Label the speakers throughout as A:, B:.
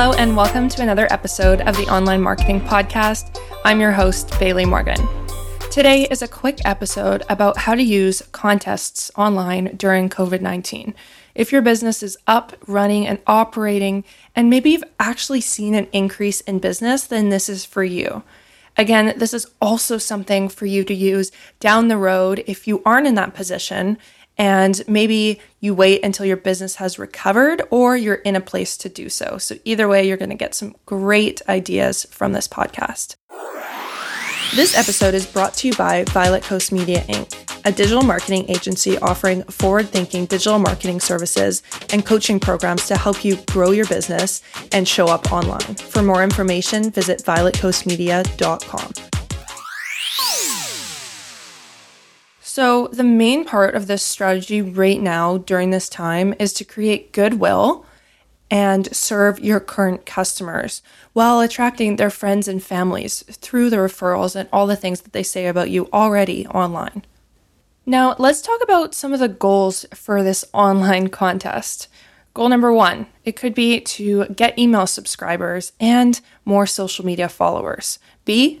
A: Hello, and welcome to another episode of the Online Marketing Podcast. I'm your host, Bailey Morgan. Today is a quick episode about how to use contests online during COVID 19. If your business is up, running, and operating, and maybe you've actually seen an increase in business, then this is for you. Again, this is also something for you to use down the road if you aren't in that position and maybe you wait until your business has recovered or you're in a place to do so. So, either way, you're going to get some great ideas from this podcast. This episode is brought to you by Violet Coast Media Inc., a digital marketing agency offering forward thinking digital marketing services and coaching programs to help you grow your business and show up online. For more information, visit violetcoastmedia.com. So, the main part of this strategy right now during this time is to create goodwill and serve your current customers while attracting their friends and families through the referrals and all the things that they say about you already online. Now, let's talk about some of the goals for this online contest. Goal number one it could be to get email subscribers and more social media followers. B,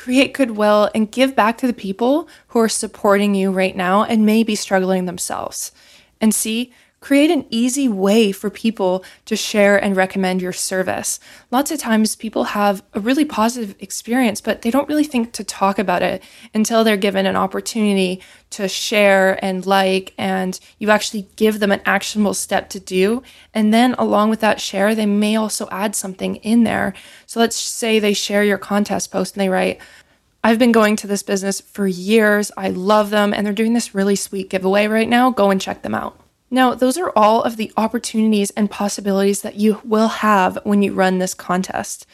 A: create goodwill, and give back to the people who are supporting you right now and may be struggling themselves. And C, Create an easy way for people to share and recommend your service. Lots of times people have a really positive experience, but they don't really think to talk about it until they're given an opportunity to share and like, and you actually give them an actionable step to do. And then along with that share, they may also add something in there. So let's say they share your contest post and they write, I've been going to this business for years. I love them, and they're doing this really sweet giveaway right now. Go and check them out. Now, those are all of the opportunities and possibilities that you will have when you run this contest.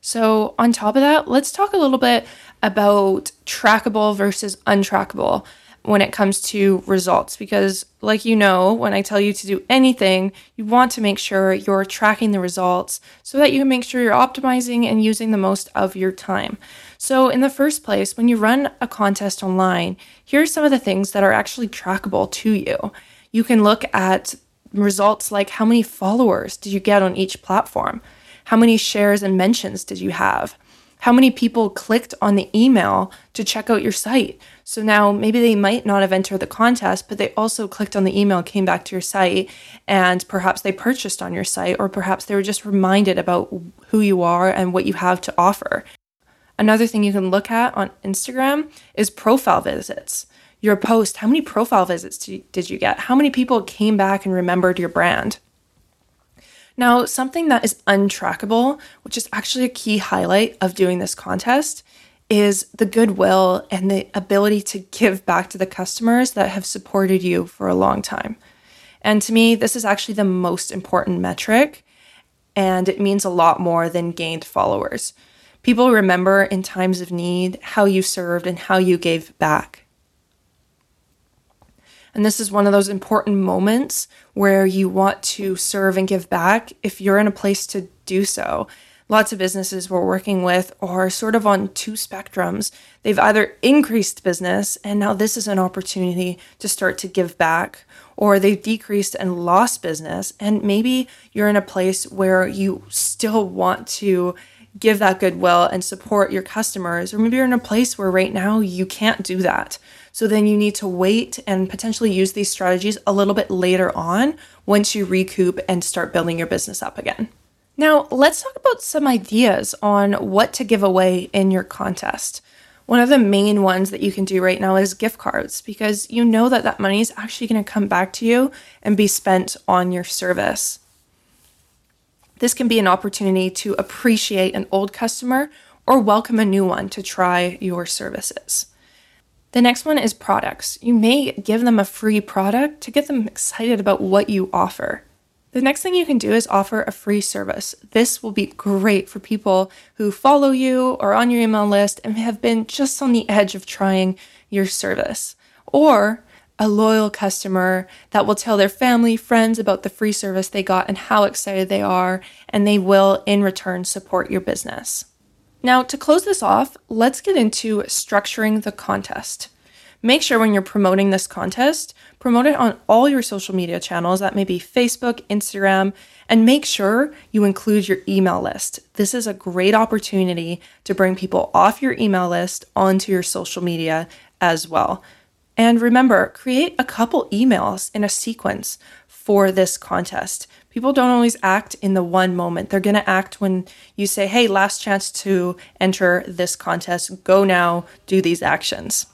A: So, on top of that, let's talk a little bit about trackable versus untrackable when it comes to results. Because, like you know, when I tell you to do anything, you want to make sure you're tracking the results so that you can make sure you're optimizing and using the most of your time. So, in the first place, when you run a contest online, here are some of the things that are actually trackable to you you can look at results like how many followers did you get on each platform? How many shares and mentions did you have? How many people clicked on the email to check out your site? So now maybe they might not have entered the contest, but they also clicked on the email, came back to your site, and perhaps they purchased on your site, or perhaps they were just reminded about who you are and what you have to offer. Another thing you can look at on Instagram is profile visits your post, how many profile visits did you get? How many people came back and remembered your brand? Now, something that is untrackable, which is actually a key highlight of doing this contest, is the goodwill and the ability to give back to the customers that have supported you for a long time. And to me, this is actually the most important metric, and it means a lot more than gained followers. People remember in times of need how you served and how you gave back. And this is one of those important moments where you want to serve and give back if you're in a place to do so. Lots of businesses we're working with are sort of on two spectrums. They've either increased business, and now this is an opportunity to start to give back, or they've decreased and lost business. And maybe you're in a place where you still want to give that goodwill and support your customers, or maybe you're in a place where right now you can't do that. So then you need to wait and potentially use these strategies a little bit later on once you recoup and start building your business up again. Now, let's talk about some ideas on what to give away in your contest. One of the main ones that you can do right now is gift cards because you know that that money is actually going to come back to you and be spent on your service. This can be an opportunity to appreciate an old customer or welcome a new one to try your services. The next one is products. You may give them a free product to get them excited about what you offer. The next thing you can do is offer a free service. This will be great for people who follow you or on your email list and have been just on the edge of trying your service. Or a loyal customer that will tell their family, friends about the free service they got and how excited they are, and they will in return support your business. Now, to close this off, let's get into structuring the contest. Make sure when you're promoting this contest, promote it on all your social media channels. That may be Facebook, Instagram, And make sure you include your email list. This is a great opportunity to bring people off your email list onto your social media as well. And remember, create a couple emails in a sequence for this contest. People don't always act in the one moment. They're going to act when you say, hey, last chance to enter this contest. Go now, do these actions.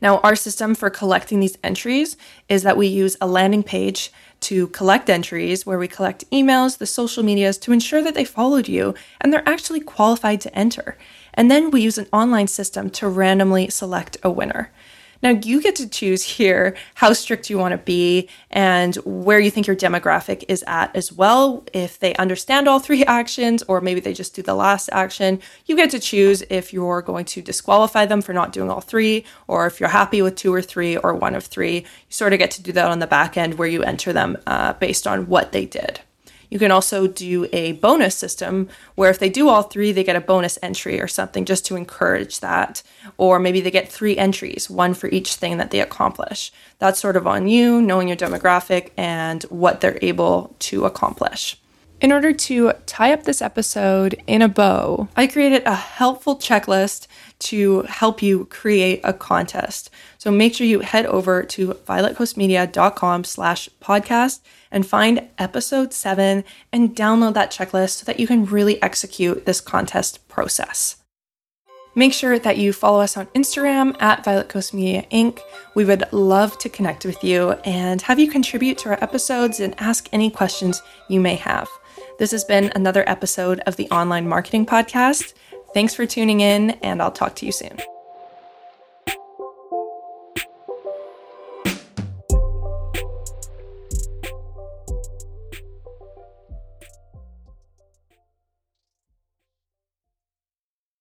A: Now, our system for collecting these entries is that we use a landing page to collect entries where we collect emails, the social medias to ensure that they followed you and they're actually qualified to enter. And then we use an online system to randomly select a winner. Now, you get to choose here how strict you want to be and where you think your demographic is at as well. If they understand all three actions, or maybe they just do the last action, you get to choose if you're going to disqualify them for not doing all three, or if you're happy with two or three, or one of three. You sort of get to do that on the back end where you enter them uh, based on what they did. You can also do a bonus system where if they do all three, they get a bonus entry or something just to encourage that. Or maybe they get three entries, one for each thing that they accomplish. That's sort of on you, knowing your demographic and what they're able to accomplish. In order to tie up this episode in a bow, I created a helpful checklist to help you create a contest. So make sure you head over to violetcoastmedia.com slash podcast and find episode seven and download that checklist so that you can really execute this contest process. Make sure that you follow us on Instagram at Violet Coast Media Inc. We would love to connect with you and have you contribute to our episodes and ask any questions you may have. This has been another episode of the Online Marketing Podcast. Thanks for tuning in, and I'll talk to you soon.